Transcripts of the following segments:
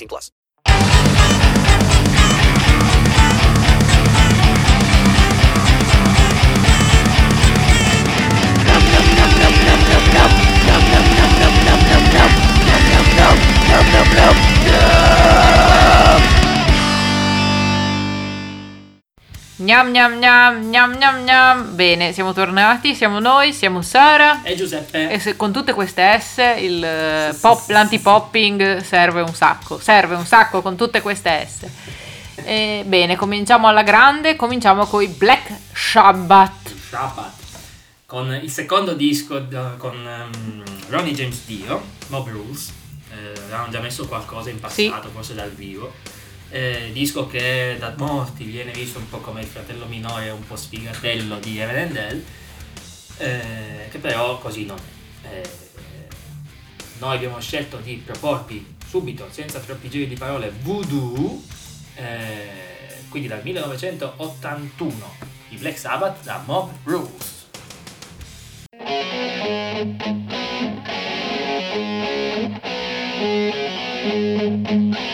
18 plus. Nope, nope, nope, nope. Gnam gnam gnam gnam gnam gnam. Bene, siamo tornati, siamo noi, siamo Sara. E Giuseppe. E se- con tutte queste S il eh, pop- l'anti-popping serve un sacco. Serve un sacco con tutte queste S. E, bene, cominciamo alla grande. Cominciamo con i Black Sabbath. Shabbat. Con il secondo disco da- con ehm, Ronnie James Dio, Mob Rules. Eh, avevamo già messo qualcosa in passato, forse dal vivo. Eh, disco che da molti viene visto un po' come il fratello minore, un po' sfigatello di Evan Hell, eh, che però così non è. Eh, noi abbiamo scelto di proporvi subito, senza troppi giri di parole, Voodoo, eh, quindi dal 1981, i Black Sabbath da Mob Rules. Say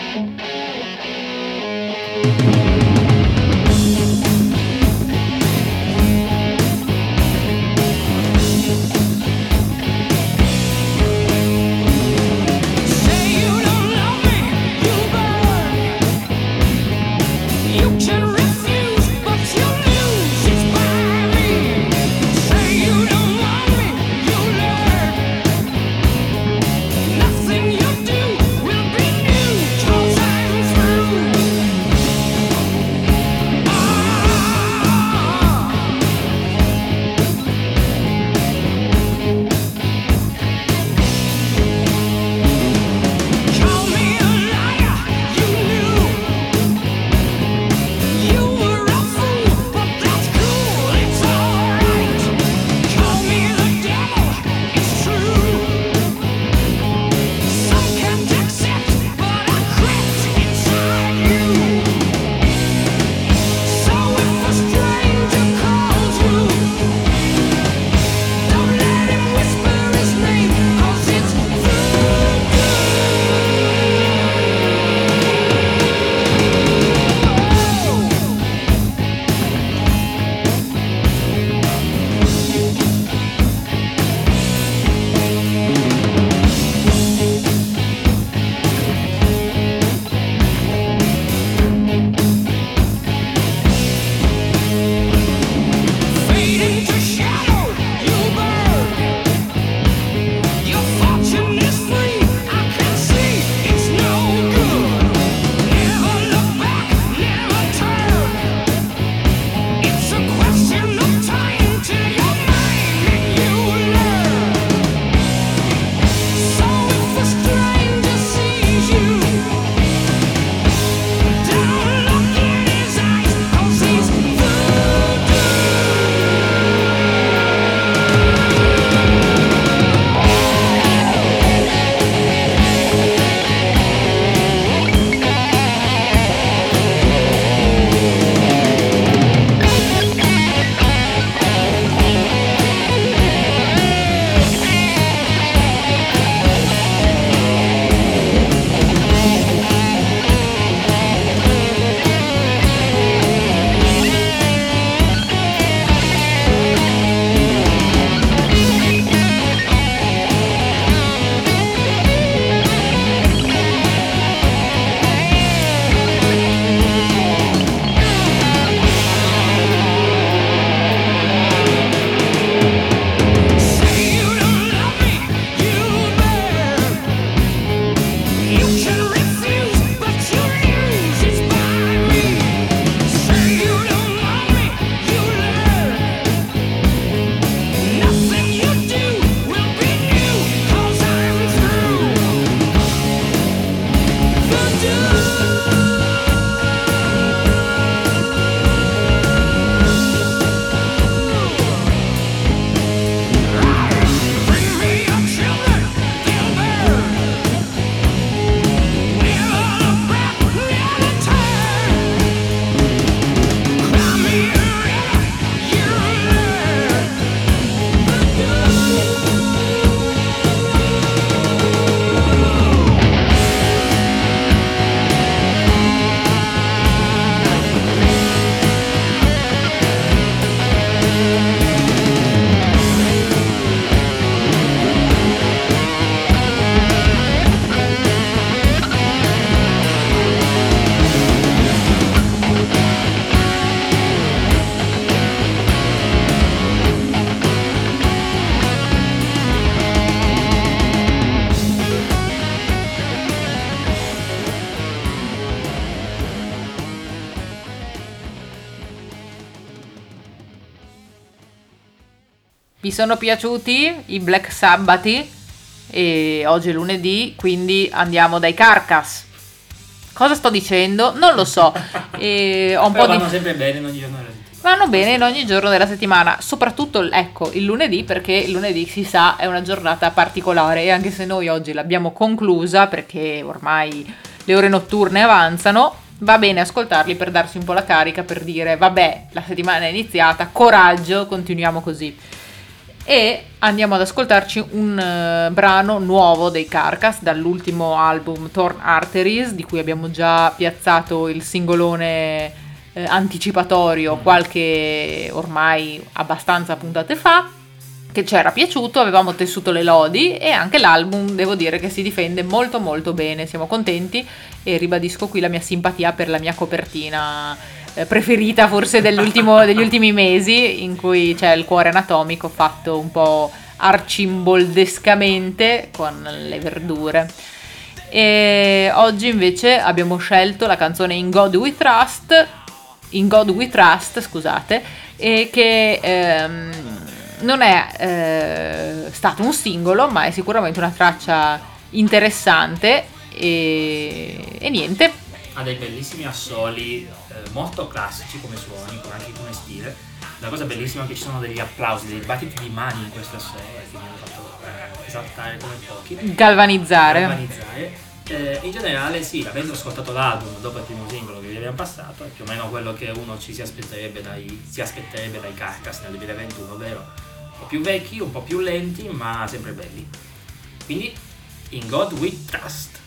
sono piaciuti i Black Sabbath? E oggi è lunedì, quindi andiamo dai Carcass. Cosa sto dicendo? Non lo so. E ho un Però po' di... vanno sempre bene in ogni giorno della settimana. Vanno bene in ogni giorno della settimana, soprattutto ecco il lunedì perché il lunedì si sa è una giornata particolare e anche se noi oggi l'abbiamo conclusa perché ormai le ore notturne avanzano, va bene ascoltarli per darsi un po' la carica per dire vabbè la settimana è iniziata, coraggio, continuiamo così. E andiamo ad ascoltarci un eh, brano nuovo dei Carcass dall'ultimo album Torn Arteries di cui abbiamo già piazzato il singolone eh, anticipatorio qualche ormai abbastanza puntate fa che ci era piaciuto, avevamo tessuto le lodi e anche l'album devo dire che si difende molto molto bene, siamo contenti e ribadisco qui la mia simpatia per la mia copertina preferita forse degli ultimi mesi in cui c'è il cuore anatomico fatto un po' arcimboldescamente con le verdure. E oggi invece abbiamo scelto la canzone In God We Trust, In God We Trust, scusate, e che ehm, non è eh, stato un singolo, ma è sicuramente una traccia interessante e, e niente. Ha dei bellissimi assoli, eh, molto classici come suoni, come anche come stile. La cosa bellissima è che ci sono degli applausi, dei battiti di mani in questo assolo che mi hanno fatto eh, esaltare come pochi. Galvanizzare. Galvanizzare. Eh, in generale sì, avendo ascoltato l'album dopo il primo singolo che vi abbiamo passato, è più o meno quello che uno ci si aspetterebbe dai, si aspetterebbe dai Carcass nel 2021, ovvero un po' più vecchi, un po' più lenti, ma sempre belli. Quindi, in God We Trust.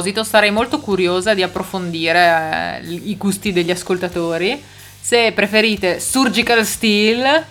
Proposito sarei molto curiosa di approfondire eh, i gusti degli ascoltatori. Se preferite Surgical Steel,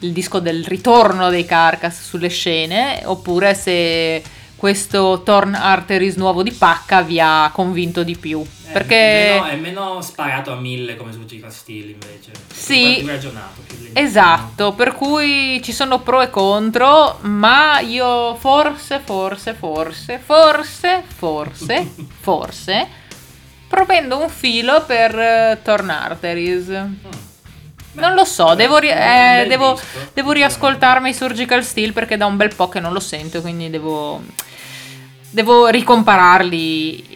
il disco del ritorno dei Carcass sulle scene, oppure se questo Torn Arteries nuovo di Pacca vi ha convinto di più. È Perché meno, è meno sparato a mille come Surgical Steel invece. Sì. Più ragionato. Più. Esatto, per cui ci sono pro e contro, ma io forse, forse, forse, forse, forse, forse, propendo un filo per eh, Torn Arteries. Non lo so, devo, ri- eh, devo, devo riascoltarmi i Surgical Steel perché da un bel po' che non lo sento, quindi devo, devo ricompararli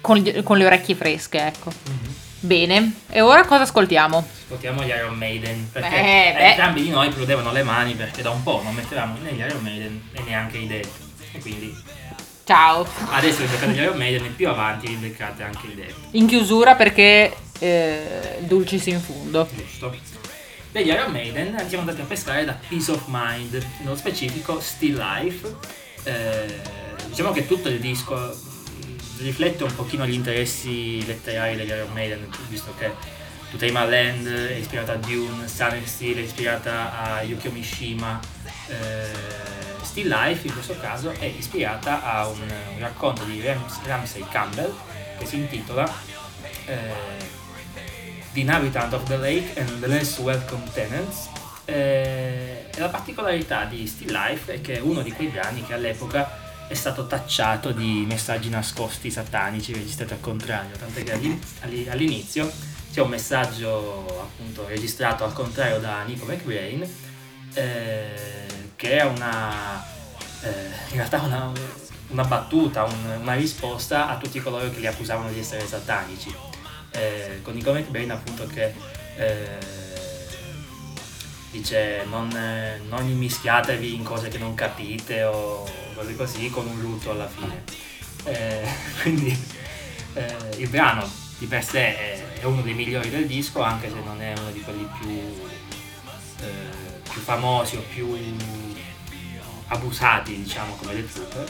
con, con le orecchie fresche, ecco. Mhm. Bene, e ora cosa ascoltiamo? Ascoltiamo gli Iron Maiden perché Eh, beh. entrambi di noi prudevano le mani perché da un po' non mettevamo né gli Iron Maiden e neanche i Dead. E quindi Ciao! adesso vi beccate gli Iron Maiden e più avanti vi beccate anche i Dead. In chiusura perché eh, dulcis in fundo. Giusto. Degli Iron Maiden siamo andati a pescare da Peace of Mind, nello specifico Still Life. Eh, diciamo che tutto il disco riflette un pochino gli interessi letterari degli Iron Maiden, visto che To Land è ispirata a Dune, and Steel è ispirata a Yukio Mishima, eh, Still Life in questo caso è ispirata a un, un racconto di Rams- Ramsey Campbell che si intitola eh, The Inhabitant of the Lake and the Less Welcome Tenants. Eh, e la particolarità di Still Life è che è uno di quei brani che all'epoca è stato tacciato di messaggi nascosti satanici registrati al contrario, tant'è che all'in- all'i- all'inizio c'è un messaggio appunto registrato al contrario da Nico McBrain eh, che è una eh, in realtà una, una battuta, un- una risposta a tutti coloro che li accusavano di essere satanici. Eh, con Nico McBain appunto che eh, dice non, non immischiatevi in cose che non capite o cose così con un lutto alla fine. Eh, quindi eh, il brano di per sé è, è uno dei migliori del disco anche se non è uno di quelli più, eh, più famosi o più abusati diciamo come le Trooper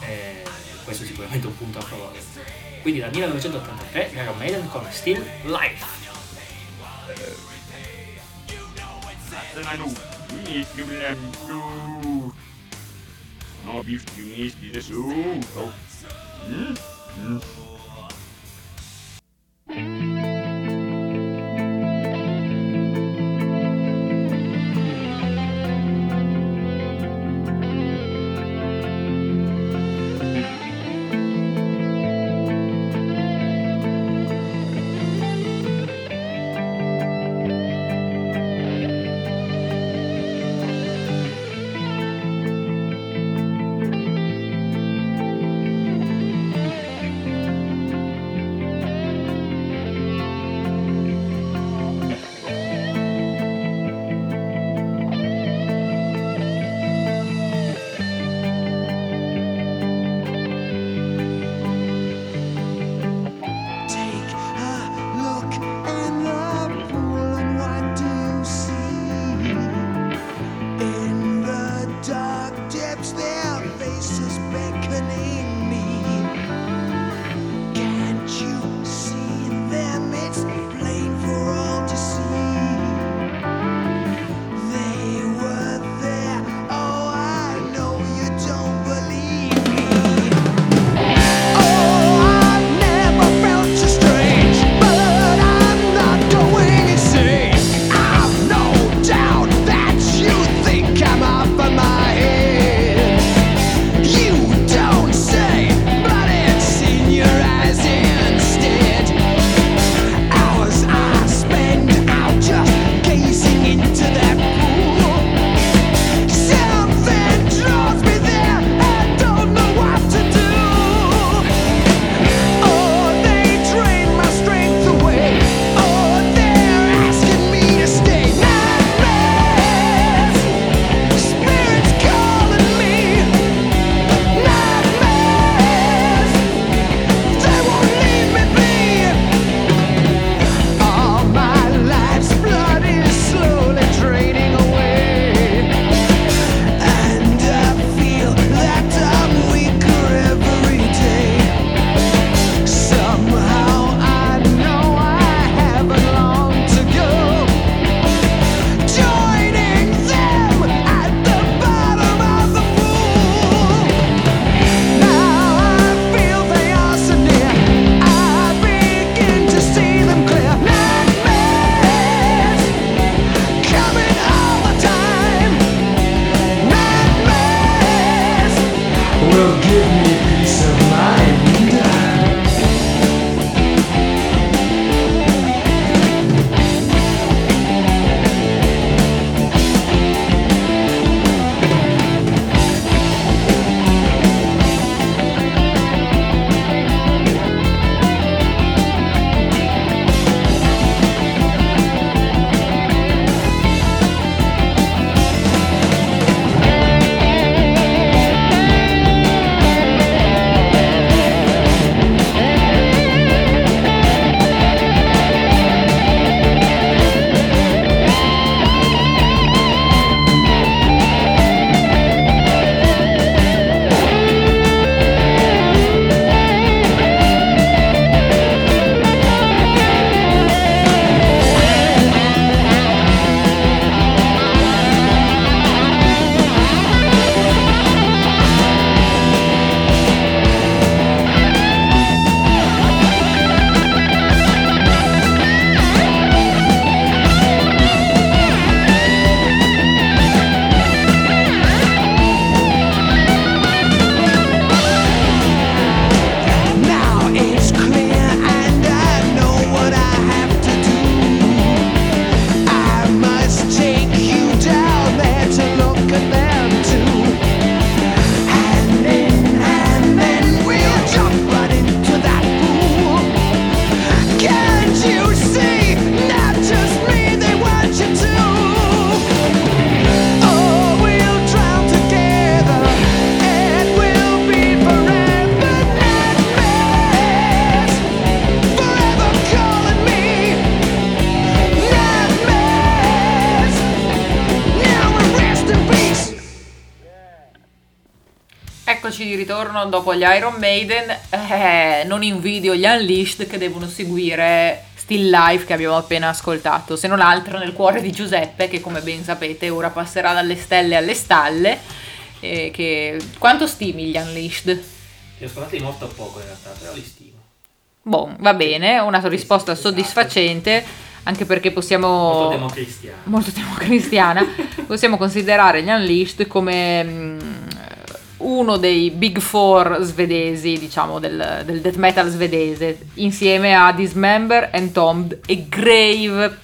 eh, questo è sicuramente un punto a favore. Quindi dal 1983 Iron Maiden con Still Life No visto misti de su. Thank ritorno dopo gli Iron Maiden. Eh, non invidio gli Unleashed che devono seguire Still Life che abbiamo appena ascoltato, se non altro nel cuore di Giuseppe che come ben sapete ora passerà dalle stelle alle stalle. eh, che... Quanto stimi gli Unleashed? Li ho ascoltati molto poco in realtà, però li stimo. Boh, va bene, una risposta Esatto. soddisfacente, anche perché Molto possiamo... democristiano. molto democristiana, possiamo considerare gli Unleashed come mm, uno dei big four svedesi, diciamo, del, del death metal svedese, insieme a Dismember, Entombed e Grave.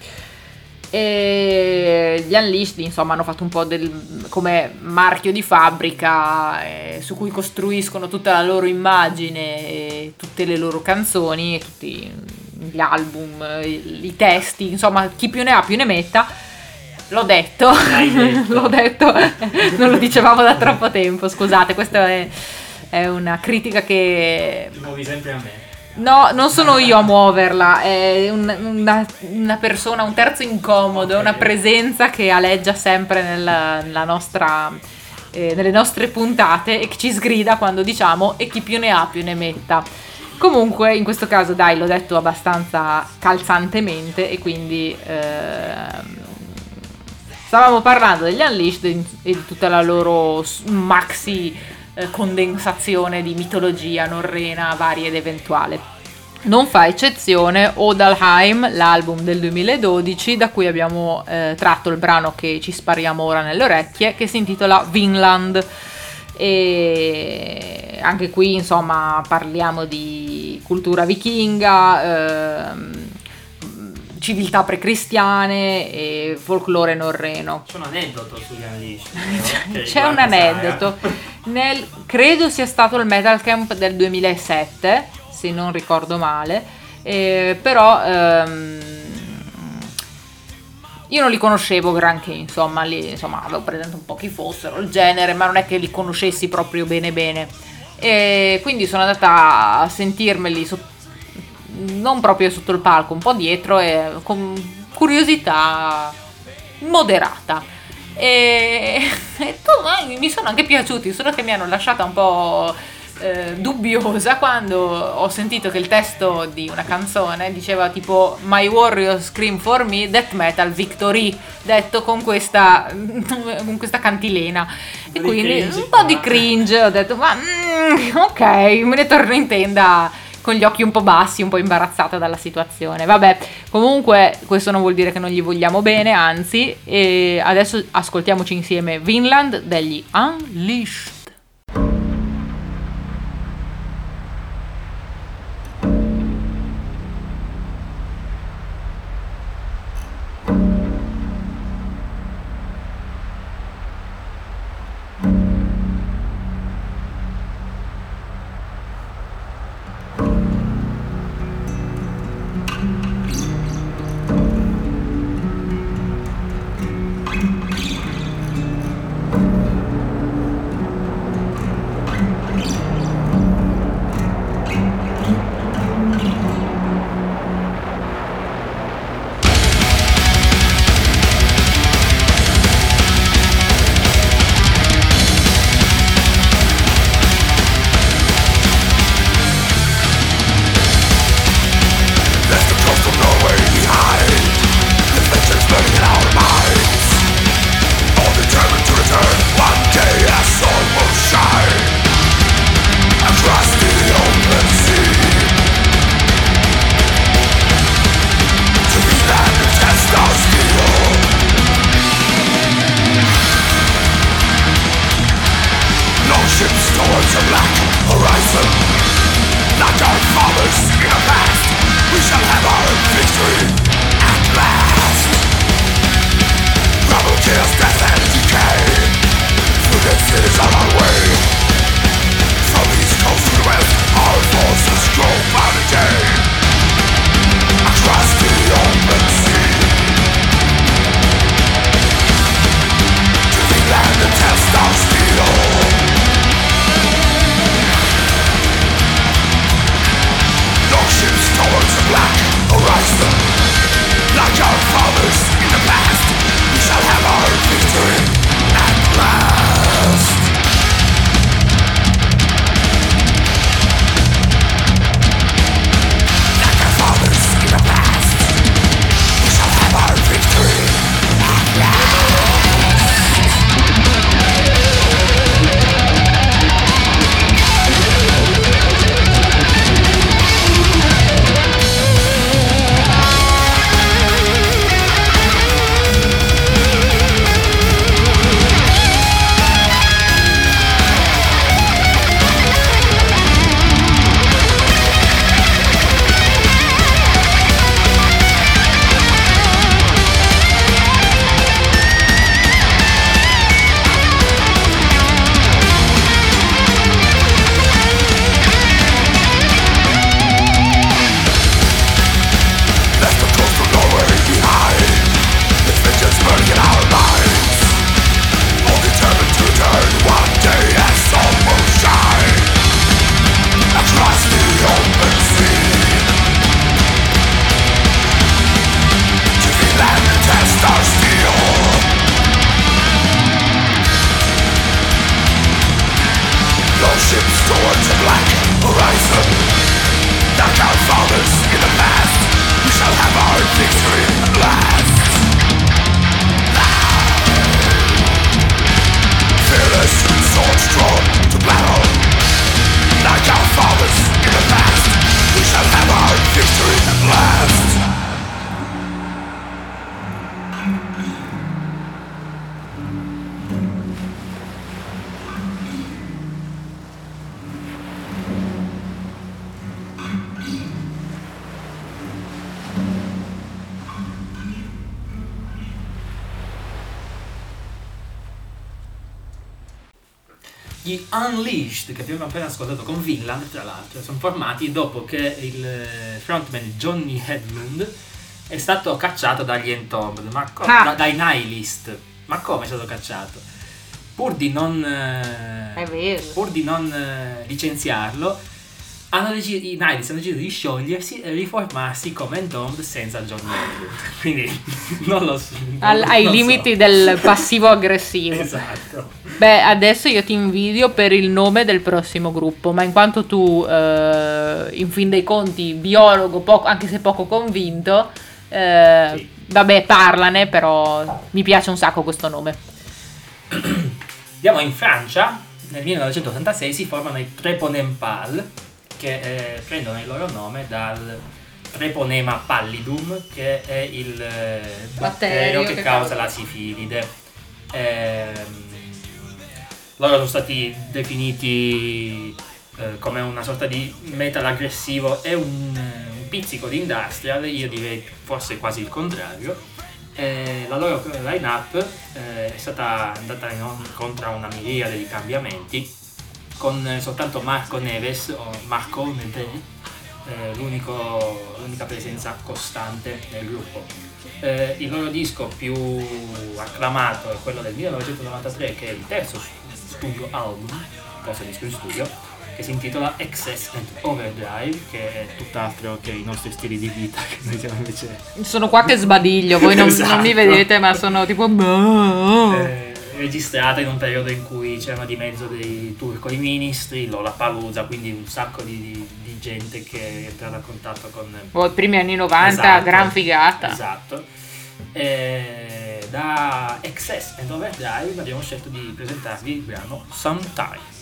E gli Unleashed, insomma, hanno fatto un po' del, come marchio di fabbrica eh, su cui costruiscono tutta la loro immagine, tutte le loro canzoni, tutti gli album, i, i testi, insomma, chi più ne ha più ne metta. L'ho detto, detto. l'ho detto, non lo dicevamo da troppo tempo, scusate, questa è, è una critica che Ti muovi sempre a me. No, non sono io a muoverla, è un- una, una persona, un terzo incomodo, Ok. una presenza che aleggia sempre nella, nella nostra, eh, nelle nostre puntate e che ci sgrida quando diciamo e chi più ne ha più ne metta. Comunque, in questo caso, dai, l'ho detto abbastanza calzantemente e quindi ehm, stavamo parlando degli Unleashed e di tutta la loro maxi eh, condensazione di mitologia norrena varia ed eventuale. Non fa eccezione Odalheim, l'album del 2012, da cui abbiamo eh, tratto il brano che ci spariamo ora nelle orecchie, che si intitola Vinland. E anche qui, insomma, parliamo di cultura vichinga, ehm, civiltà precristiane e folklore norreno. C'è un aneddoto sugli Unleashed. che C'è un aneddoto. Nel- credo sia stato il Metal Camp del 2007, se non ricordo male. eh, però ehm, io non li conoscevo granché, insomma, li, insomma, avevo presente un po' chi fossero, il genere, ma non è che li conoscessi proprio bene bene. E quindi sono andata a sentirmeli sotto non proprio sotto il palco, un po' dietro e con curiosità moderata. E, e tu- mi sono anche piaciuti, solo che mi hanno lasciata un po' eh, dubbiosa quando ho sentito che il testo di una canzone diceva tipo My Warrior Scream for Me, Death Metal Victory, detto con questa, con questa cantilena. E quindi cringe un po' di cringe, ho detto ma mm, ok, me ne torno in tenda con gli occhi un po' bassi, un po' imbarazzata dalla situazione. Vabbè, comunque questo non vuol dire che non gli vogliamo bene, anzi, adesso ascoltiamoci insieme Vinland degli Unleashed. Abbiamo appena ascoltato con Vinland, tra l'altro, sono formati dopo che il eh, frontman Johnny Hedlund è stato cacciato dagli Entombed, ma co- Ah. da- dai Nihilist. Ma come è stato cacciato? Pur di non, eh, pur di non eh, licenziarlo, hanno deci- i Nihilist hanno deciso di sciogliersi e riformarsi come Entombed senza Johnny Hedlund. Quindi non lo so. Al- non ai so. limiti del passivo aggressivo. Esatto. Beh, adesso io ti invidio per il nome del prossimo gruppo, ma in quanto tu, eh, in fin dei conti, biologo, poco- anche se poco convinto, eh, Sì. vabbè, parlane, però mi piace un sacco questo nome. Andiamo in Francia, nel 1986 si formano i Treponempal, che eh, prendono il loro nome dal Treponema pallidum, che è il eh, batterio che, che causa la sifilide. Ehm, loro sono stati definiti eh, come una sorta di metal aggressivo e un, eh, un pizzico di industrial, io direi forse quasi il contrario. Eh, la loro line-up eh, è stata andata incontro a una miriade di cambiamenti con eh, soltanto Marco Neves o Marco Neves eh, l'unico- l'unica presenza costante nel gruppo. Eh, il loro disco più acclamato è quello del 1993 che è il terzo studio album, terzo disco in studio, che si intitola Excess and Overdrive, che è tutt'altro che i nostri stili di vita, che noi siamo invece Sono qua che sbadiglio, voi non, non mi Esatto. vedete, ma sono tipo... eh, registrata in un periodo in cui c'erano di mezzo dei Turco i Ministri, Lollapalooza, quindi un sacco di, di- gente che è entrata a contatto con... Oh, I primi anni 90, Esatto. gran figata. Esatto. E da Excess and Overdrive abbiamo scelto di presentarvi il brano Sometimes.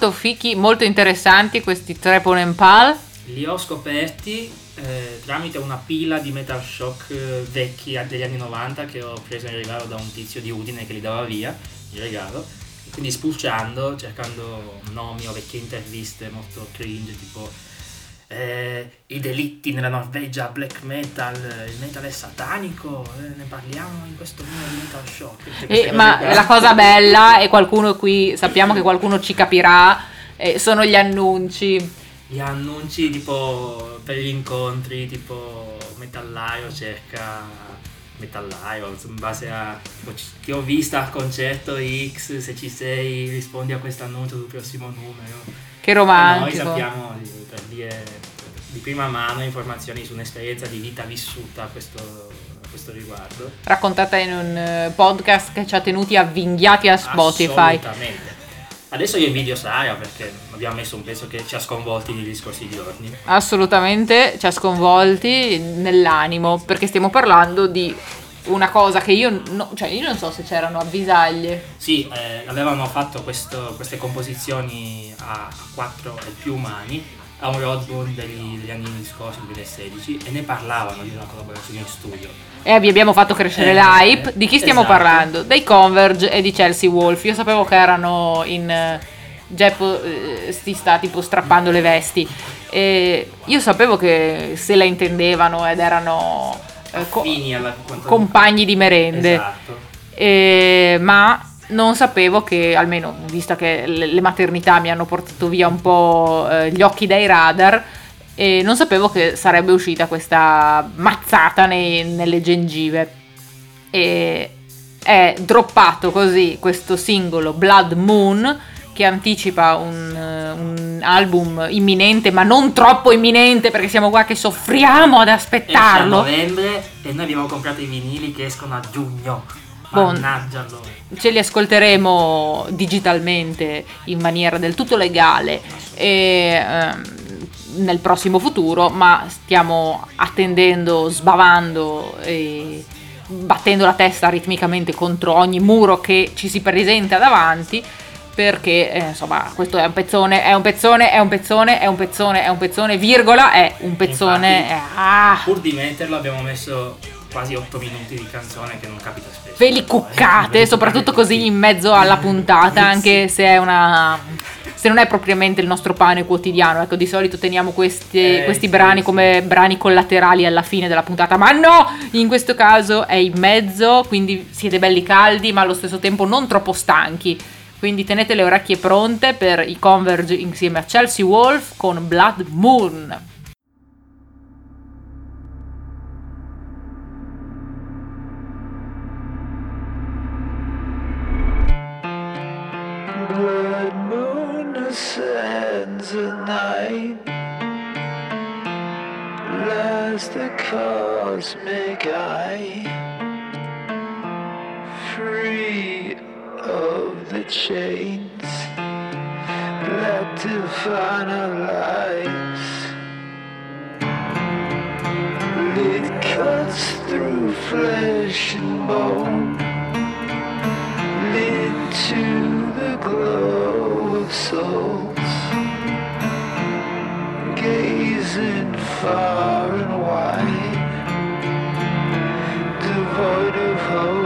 Molto fichi, molto interessanti questi Treponen Pal. Li ho scoperti eh, tramite una pila di Metal Shock eh, vecchi degli anni 90 che ho preso in regalo da un tizio di Udine che li dava via in regalo. Quindi spulciando, cercando nomi o vecchie interviste molto cringe, tipo eh, i delitti nella Norvegia, black metal, il metal è satanico, eh, ne parliamo in questo di Metal queste Eh, ma qua. la cosa bella, e qualcuno qui, sappiamo che qualcuno ci capirà, eh, sono gli annunci. Gli annunci tipo per gli incontri, tipo Metallaio cerca Metallaio, in base a ti ho vista al concerto X, se ci sei rispondi a questo annuncio sul prossimo numero. Che E noi romantico. sappiamo di- per dire di prima mano informazioni su un'esperienza di vita vissuta a questo, a questo riguardo. Raccontata in un eh, podcast che ci ha tenuti avvinghiati a Spotify. Assolutamente. Adesso io invidio Sara perché abbiamo messo un pezzo che ci ha sconvolti negli scorsi giorni. Assolutamente ci ha sconvolti nell'animo perché stiamo parlando di una cosa che io, no- cioè io non so se c'erano avvisaglie. Sì, eh, avevano fatto questo- queste composizioni a, a quattro e più mani a un roadbook degli, degli anni scorsi, 2016, e ne parlavano di una collaborazione in studio. E vi abbiamo fatto crescere Eh, l'hype. Di chi stiamo esatto. parlando? Dei Converge e di Chelsea Wolf. Io sapevo che erano in. eh, Geppo eh, si sta tipo strappando le vesti. E io sapevo che se la intendevano ed erano eh, Affini alla compagni di merende. Esatto. Eh, ma non sapevo che, almeno vista che le, maternità mi hanno portato via un po' eh, gli occhi dai radar, e non sapevo che sarebbe uscita questa mazzata nei- nelle gengive. E è droppato così questo singolo Blood Moon che anticipa un, eh, un album imminente, ma non troppo imminente perché siamo qua che soffriamo ad Esce a aspettarlo. novembre e noi abbiamo comprato i vinili che escono a giugno. Bon. Mannaggia loro. ce li ascolteremo digitalmente in maniera del tutto legale e, ehm, nel prossimo futuro, ma stiamo attendendo, sbavando e battendo la testa ritmicamente contro ogni muro che ci si presenta davanti. Perché eh, insomma, questo è un pezzone, è un pezzone, è un pezzone, è un pezzone, è un pezzone, virgola, è un pezzone. Infatti, eh, ah, Pur di metterlo abbiamo messo quasi 8 minuti di canzone che non capita spesso. ve li cuccate, soprattutto così in mezzo alla puntata, anche se è una. Se non è propriamente il nostro pane quotidiano, ecco, di solito teniamo questi, Eh, questi sì, brani sì. come brani collaterali alla fine della puntata, ma no! In questo caso è in mezzo, quindi siete belli caldi, ma allo stesso tempo non troppo stanchi. Quindi tenete le orecchie pronte per i Converge insieme a Chelsea Wolf con Blood Moon. Blood moon ascends at night. Lies the cosmic eye. Free the chains that define our lives. It cuts through flesh and bone into the glow of souls, gazing far and wide, devoid of hope.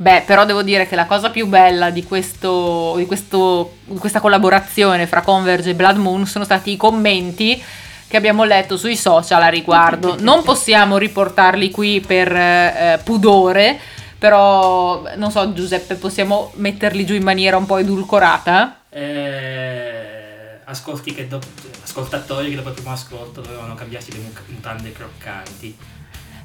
Beh, però devo dire che la cosa più bella di, questo, di, questo, di questa collaborazione fra Converge e Blood Moon sono stati i commenti che abbiamo letto sui social a riguardo. Non possiamo riportarli qui per eh, pudore, però non so Giuseppe, possiamo metterli giù in maniera un po' edulcorata? Eh, ascolti che dopo, ascoltatori che dopo il primo ascolto dovevano cambiarsi le mu- mutande croccanti.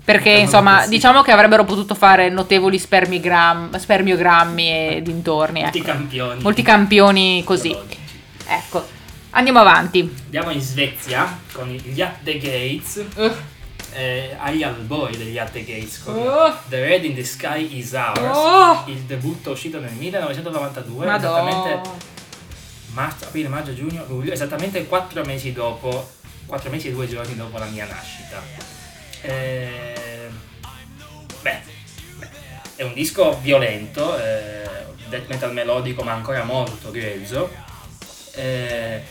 Perché insomma, diciamo che avrebbero potuto fare notevoli spermigram- spermiogrammi e dintorni. Molti ecco. campioni. Molti campioni così. biologici. Ecco, andiamo avanti. Andiamo in Svezia con gli At the Gates. eh, agli albori degli At the Gates con Oh. The Red in the Sky is Ours. Oh. Il debutto uscito nel 1992, Madonna. esattamente marzo, aprile, maggio, giugno, luglio, esattamente 4 mesi dopo, 4 mesi e 2 giorni dopo la mia nascita. Eh, beh, beh, è un disco violento, eh, death metal melodico ma ancora molto grezzo. Eh,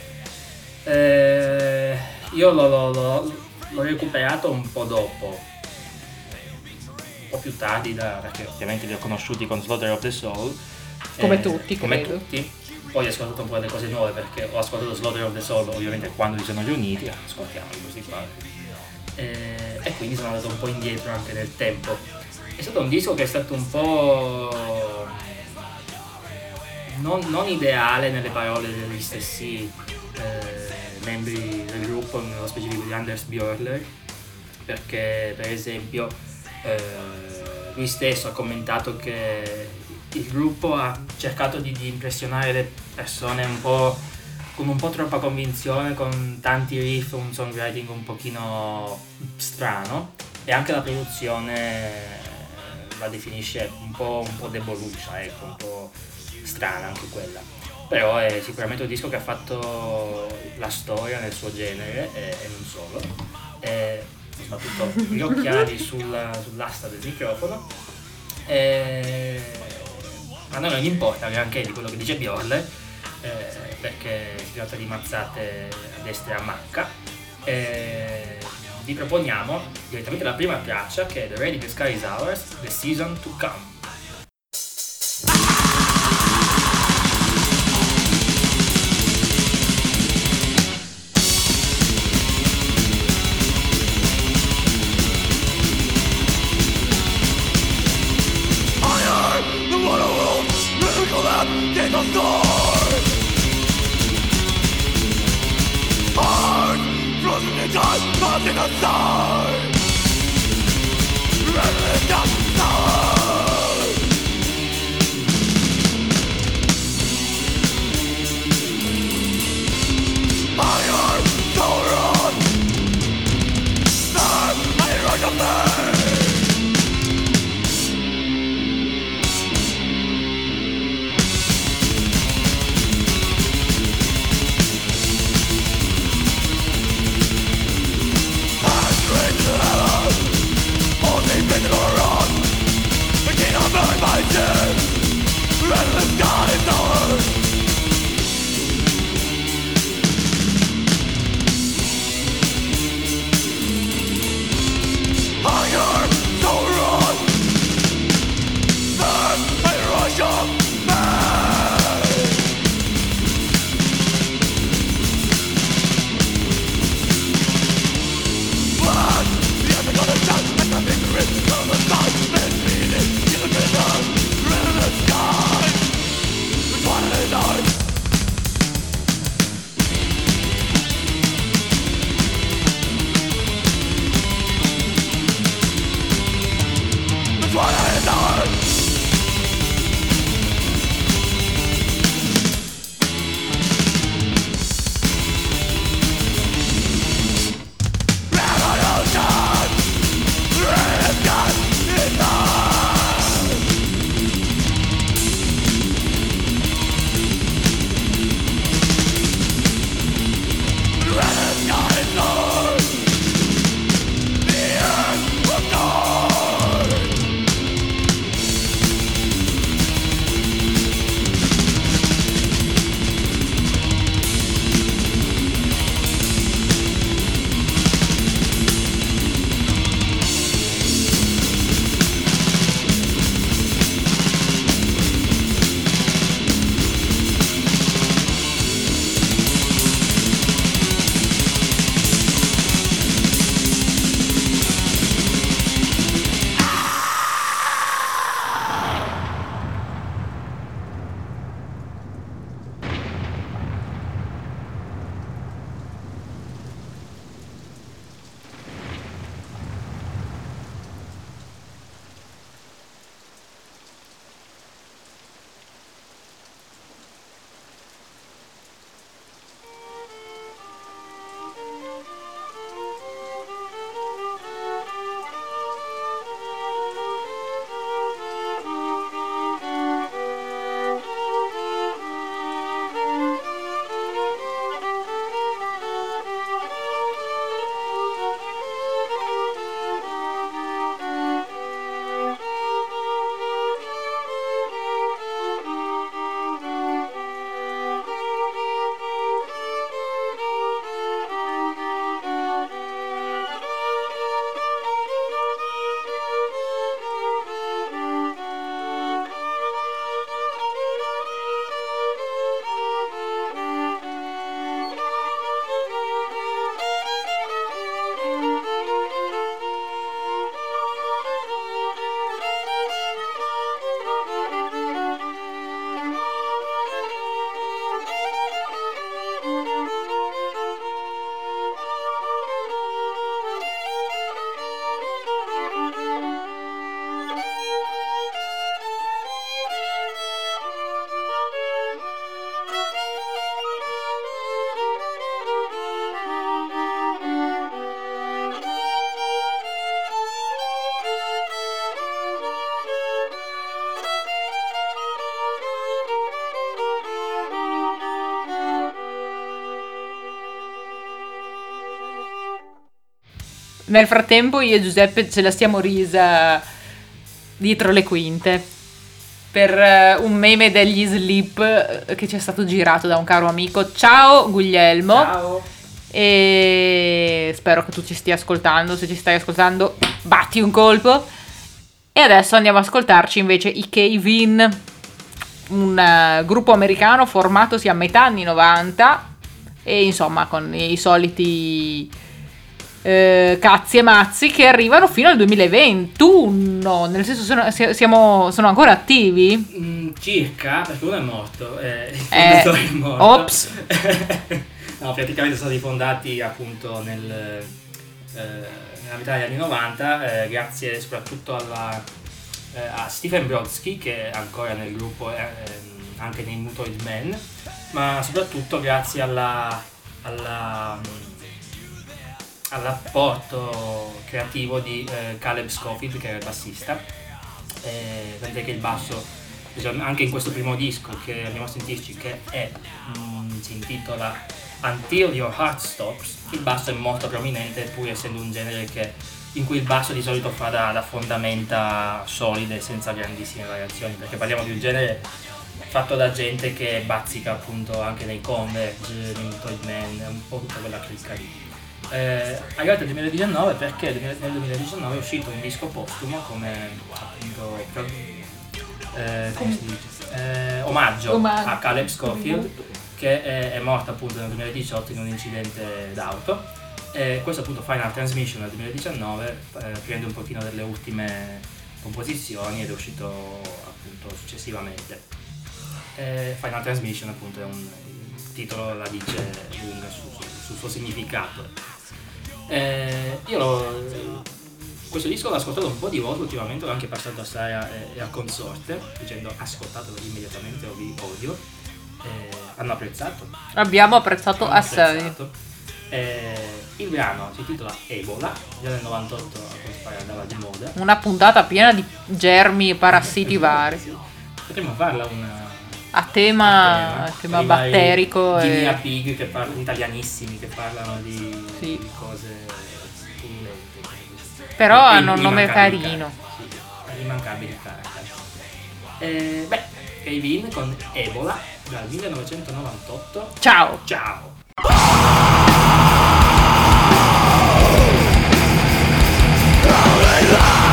eh, io l'ho, l'ho- l'ho- l'ho recuperato un po' dopo, un po' più tardi, da- perché ovviamente li ho conosciuti con Slaughter of the Soul. Come Eh, tutti, come credo. tutti. Poi ho ascoltato un po' delle cose nuove perché ho ascoltato Slaughter of the Soul ovviamente quando si sono riuniti, ascoltiamo questi qua. Eh, e quindi sono andato un po' indietro anche nel tempo. È stato un disco che è stato un po' non, non ideale nelle parole degli stessi eh, membri del gruppo, nello specifico di Anders Björler, perché per esempio eh, lui stesso ha commentato che il gruppo ha cercato di, di impressionare le persone un po' con un po' troppa convinzione, con tanti riff, un songwriting un pochino strano e anche la produzione eh, la definisce un po', un po' deboluccia, ecco, un po' strana anche quella. Però è sicuramente un disco che ha fatto la storia nel suo genere e, e non solo. E soprattutto gli occhiali sulla- sull'asta del microfono. E- Ma a noi non importa neanche di quello che dice Bjorle, eh, perché si tratta di mazzate a destra e a manca. Eh, vi proponiamo direttamente la prima traccia che è The Ready the Sky is Ours, The Season to Come. Nel frattempo io e Giuseppe ce la stiamo risa dietro le quinte. per eh, un meme degli slip eh, che ci è stato girato da un caro amico. Ciao Guglielmo. Ciao. E spero che tu ci stia ascoltando. Se ci stai ascoltando, batti un colpo. E adesso andiamo ad ascoltarci invece i Cave-In, un eh, gruppo americano formatosi a metà anni 90 e insomma con i soliti eh, cazzi e mazzi che arrivano fino al 2021. Nel senso, sono, si- siamo, sono ancora attivi. Mm, circa, perché uno è morto, eh, Eh, è morto. ops. no, praticamente sono stati fondati appunto nel, eh, nella metà degli anni 90, eh, grazie soprattutto alla, eh, a Stephen Brodsky, che è ancora nel gruppo, eh, ehm, anche nei Mutoid Men, ma soprattutto grazie alla, alla, all'apporto creativo di eh, Caleb Scofield, che era il bassista. Eh, tant'è che il basso, diciamo, anche in questo primo disco che andiamo a sentirci, che è, mm, si intitola Until Your Heart Stops, il basso è molto prominente, pur essendo un genere che- in cui il basso di solito fa da, da fondamenta solide, senza grandissime variazioni, perché parliamo di un genere fatto da gente che bazzica appunto anche nei Converge, nei Toy Man, un po' tutta quella clicca lì. Eh, arrivato al 2019 perché nel 2019 è uscito un disco postumo come appunto eh, come si dice? Eh, omaggio, Omaggio. a Caleb Scofield che è, è morto appunto nel 2018 in un incidente d'auto e questo appunto Final Transmission nel 2019 eh, prende un pochino delle ultime composizioni ed è uscito appunto successivamente eh, Final Transmission appunto è un il titolo la dice lunga su- su- sul suo significato eh, io l'ho- questo disco l'ho ascoltato un po' di volte ultimamente, l'ho anche passato a Sara e, e a Consorte, dicendo ascoltatelo immediatamente o vi odio. Eh, hanno apprezzato. Abbiamo apprezzato hanno assai. apprezzato. Eh, il brano si intitola Ebola, già nel 98 a quanto pare andava di moda. Una puntata piena di germi e parassiti vari. Potremmo farla una A tema, a tema batterico Guinea e... Pig che parlano, italianissimi che parlano di, Sì. di cose. Però E hanno un nome carino. car- Sì, immancabili character. Eh, beh, Kevin con Ebola dal 1998. Ciao! Ciao! Down!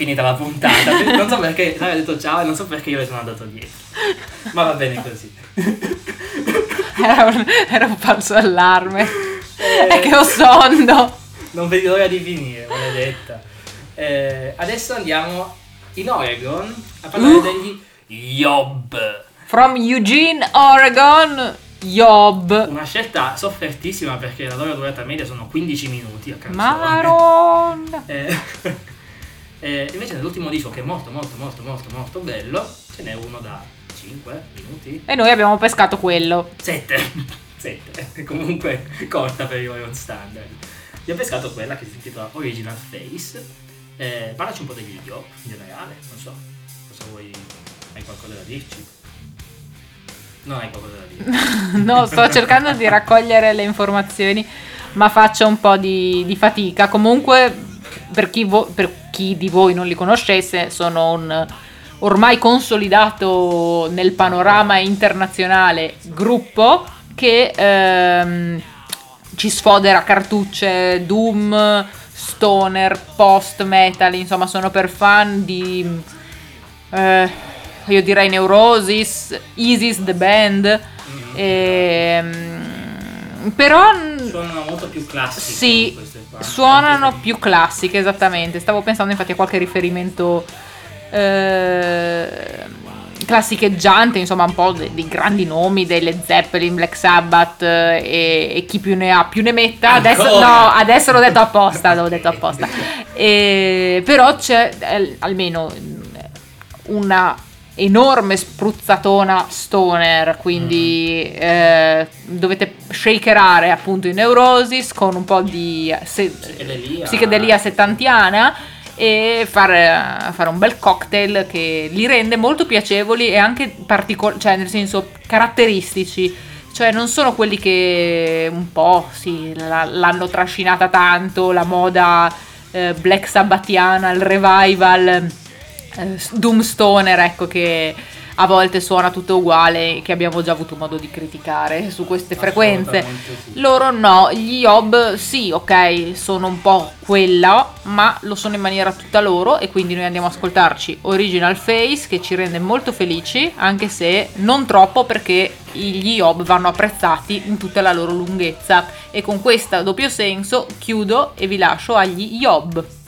Finita la puntata. non so perché Sara ha detto ciao e non so perché io le sono andato dietro. Ma va bene così. Era un, era un falso allarme. Eh, È che ho sonno. Non vedi l'ora di finire, maledetta. Eh, adesso andiamo in Oregon a parlare Uh. degli Yob. From Eugene, Oregon, Yob. Una scelta soffertissima perché la loro durata media sono 15 minuti a canzone. Maron. Eh, eh, invece nell'ultimo disco che è molto molto molto molto molto bello ce n'è uno da 5 minuti. E noi abbiamo pescato quello. 7 7 comunque corta per i Orion Standard. Abbiamo pescato quella che si intitola Original Face. Eh, parlaci un po' degli Yop in generale non so. Cosa vuoi hai qualcosa da dirci? Non hai qualcosa da dire. No, sto cercando di raccogliere le informazioni, ma faccio un po' di, di fatica. Comunque, per chi, vo- per chi di voi non li conoscesse, sono un ormai consolidato nel panorama internazionale gruppo che ehm, ci sfodera cartucce Doom, Stoner, Post Metal, insomma sono per fan di... eh, io direi Neurosis, Isis the Band, ehm, però suonano molto più classiche sì. Suonano più classiche, esattamente. Stavo pensando infatti a qualche riferimento eh, classicheggiante, insomma, un po' dei, dei grandi nomi, dei Led Zeppelin, Black Sabbath eh, e, e chi più ne ha più ne metta. Adesso, no, adesso l'ho detto apposta, l'ho detto apposta. E- però c'è eh, almeno una enorme spruzzatona stoner, quindi eh, dovete shakerare appunto i Neurosis con un po' di se- Psichedelia. psichedelia settantiana e fare, fare un bel cocktail che li rende molto piacevoli e anche particolari, cioè nel senso caratteristici. Cioè non sono quelli che un po' sì, la- l'hanno trascinata tanto, la moda eh, black sabbathiana, il revival eh, Doom Stoner, ecco che a volte suona tutto uguale, che abbiamo già avuto modo di criticare su queste frequenze. Assolutamente sì. Loro no, gli Yob sì, ok, sono un po' quella, ma lo sono in maniera tutta loro e quindi noi andiamo a ascoltarci Original Face che ci rende molto felici, anche se non troppo perché gli Yob vanno apprezzati in tutta la loro lunghezza e con questo doppio senso chiudo e vi lascio agli Yob.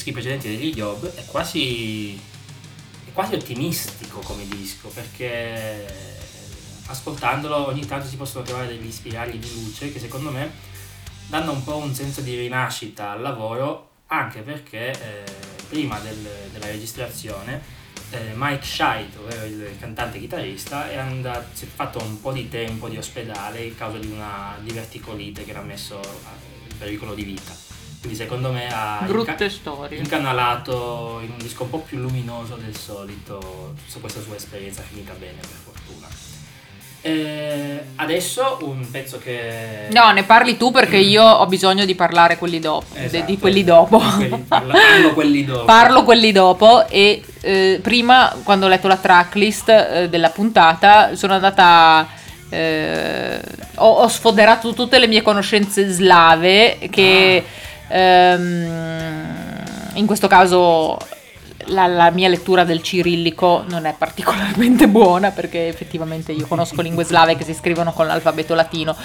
Dischi precedenti degli Job è quasi, è quasi ottimistico come disco, perché ascoltandolo ogni tanto si possono trovare degli spiragli di luce che secondo me danno un po' un senso di rinascita al lavoro, anche perché eh, prima del- della registrazione eh, Mike Scheit, ovvero il cantante chitarrista, è andato, si è fatto un po' di tempo di ospedale a causa di una diverticolite che era messo in pericolo di vita. Quindi secondo me ha Brutte inca- incanalato in un disco un po' più luminoso del solito su questa sua esperienza finita bene per fortuna. Eh, adesso un pezzo che... No, ne parli tu perché io ho bisogno di parlare quelli dopo, Esatto. di quelli dopo. Quelli- parla- parlo quelli dopo. Parlo quelli dopo e eh, prima quando ho letto la tracklist eh, della puntata sono andata eh, ho, ho sfoderato tutte le mie conoscenze slave che ehm, in questo caso la, la mia lettura del cirillico non è particolarmente buona perché effettivamente io conosco lingue slave che si scrivono con l'alfabeto latino,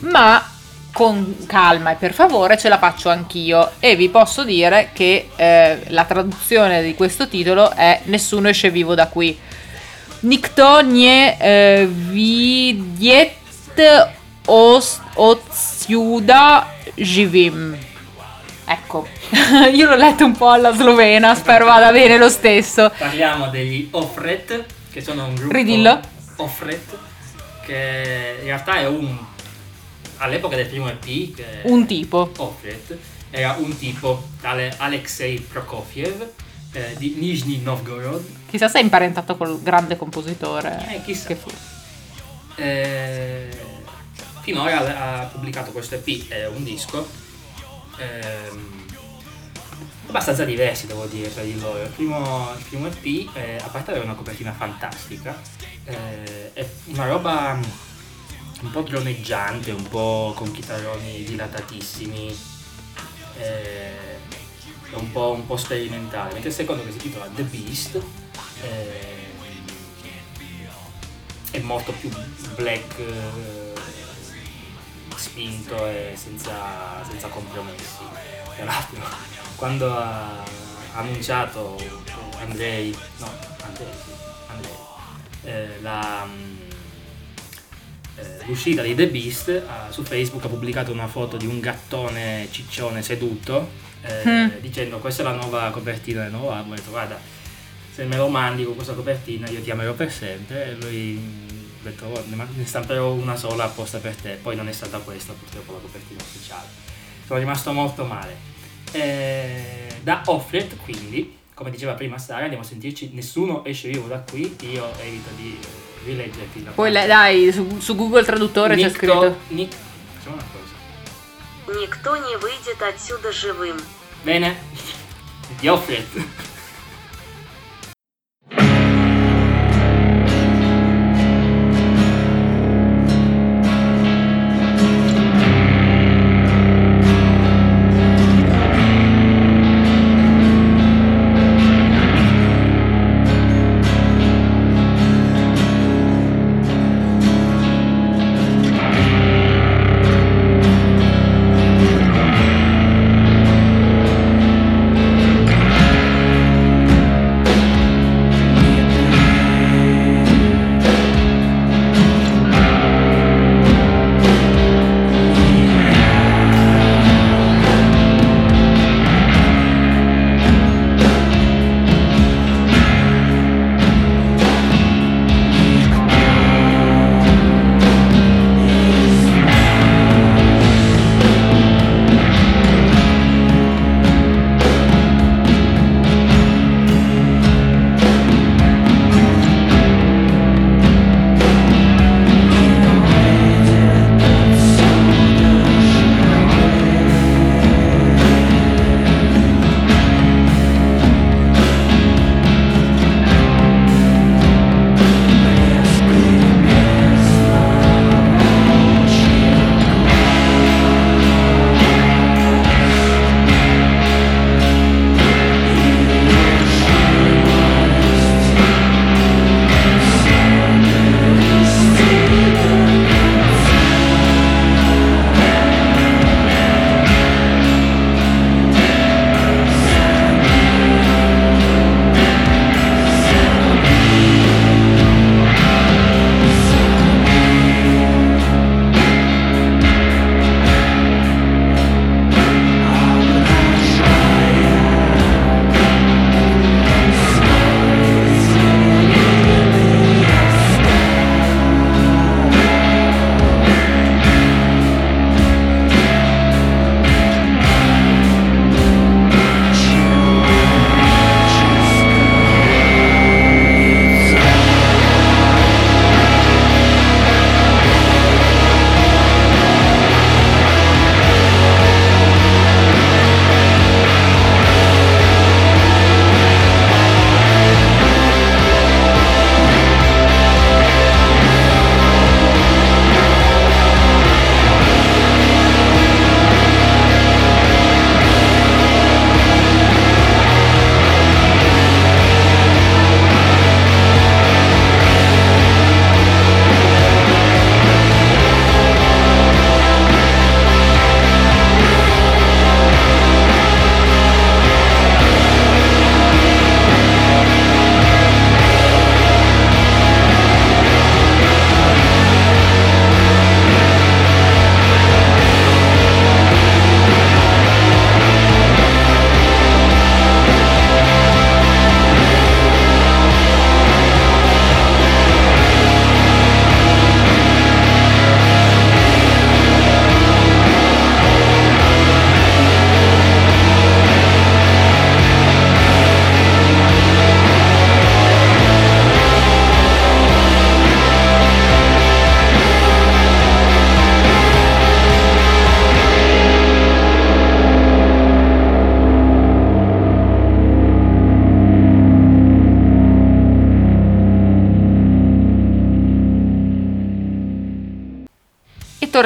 ma con calma e per favore ce la faccio anch'io e vi posso dire che eh, la traduzione di questo titolo è Nessuno esce vivo da qui. Nikto nie eh, vidiet os otsiuda živim. Ecco, io l'ho letto un po' alla slovena, spero vada bene lo stesso. Parliamo degli Offret, che sono un gruppo... Ridillo. Offret, che in realtà è un... all'epoca del primo EP, Un tipo. Offret, era un tipo tale Alexei Prokofiev eh, di Nizhny Novgorod. Chissà se è imparentato col grande compositore Eh, chissà. che fu. Eh, finora ha ha pubblicato questo EP, è un disco, ehm, abbastanza diversi devo dire tra di loro. Il primo, il primo EP, eh, a parte avere una copertina fantastica, eh, è una roba un po' droneggiante, un po' con chitarroni dilatatissimi, eh, è un po', un po' sperimentale, mentre il secondo che si intitola The Beast eh, è molto più black eh, spinto e senza, senza compromessi. Tra l'altro quando ha annunciato Andrei no Andrei sì, Andrei eh, la, mm, eh, l'uscita di The Beast ha- su Facebook ha pubblicato una foto di un gattone ciccione seduto eh, Mm. dicendo questa è la nuova copertina del nuovo album ho detto guarda se me lo mandi con questa copertina io ti amerò per sempre e lui mm, ha detto "Oh, ne ma- ne stamperò una sola apposta per te poi non è stata questa purtroppo la copertina ufficiale sono rimasto molto male Eh, da Offlet quindi come diceva prima Sara andiamo a sentirci nessuno esce vivo da qui io evito di eh, rileggerti la Poi parte. le- dai, su, su Google Traduttore c'è Nicto- scritto. Nic- facciamo una cosa Никто не выйдет отсюда живым. bene di Offlet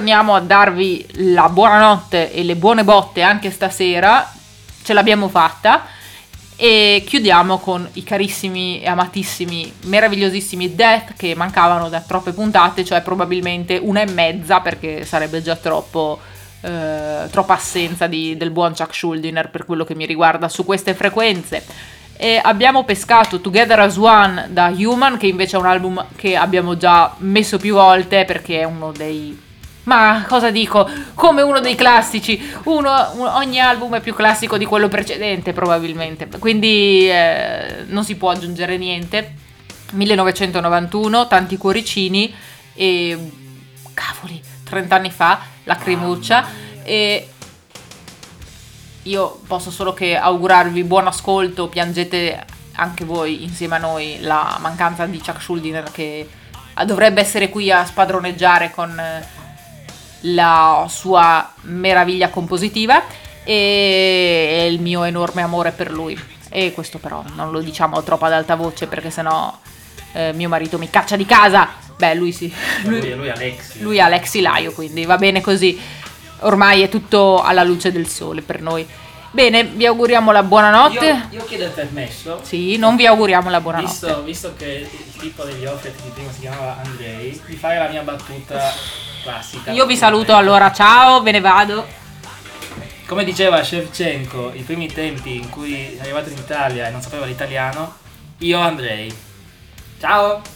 Torniamo a darvi la buonanotte e le buone botte anche stasera. Ce l'abbiamo fatta. E chiudiamo con i carissimi e amatissimi, meravigliosissimi Death che mancavano da troppe puntate, cioè probabilmente una e mezza perché sarebbe già troppo, eh, troppa assenza di- del buon Chuck Schuldiner per quello che mi riguarda su queste frequenze. E abbiamo pescato Together as One da Human, che invece è un album che abbiamo già messo più volte perché è uno dei. Ma cosa dico? Come uno dei classici. Uno, un- ogni album è più classico di quello precedente, probabilmente. Quindi eh, non si può aggiungere niente. 1991, tanti cuoricini e. Cavoli, 30 anni fa, lacrimuccia. E io posso solo che augurarvi buon ascolto, piangete anche voi insieme a noi la mancanza di Chuck Schuldiner che dovrebbe essere qui a spadroneggiare con eh, la sua meraviglia compositiva e il mio enorme amore per lui. E questo però non lo diciamo troppo ad alta voce perché sennò eh, mio marito mi caccia di casa. Beh, lui sì. Lui, lui è Alexi. Lui è Alexi Laio, quindi va bene così. Ormai è tutto alla luce del sole per noi. Bene, vi auguriamo la buonanotte. Io, io chiedo il permesso. Sì, non vi auguriamo la buonanotte. Visto, visto che il tipo degli Offret di prima si chiamava Andrei, di fare la mia battuta classica. Io vi saluto allora, ciao, ve ne vado. Come diceva Shevchenko, i primi tempi in cui è arrivato in Italia e non sapeva l'italiano, io Andrei. Ciao!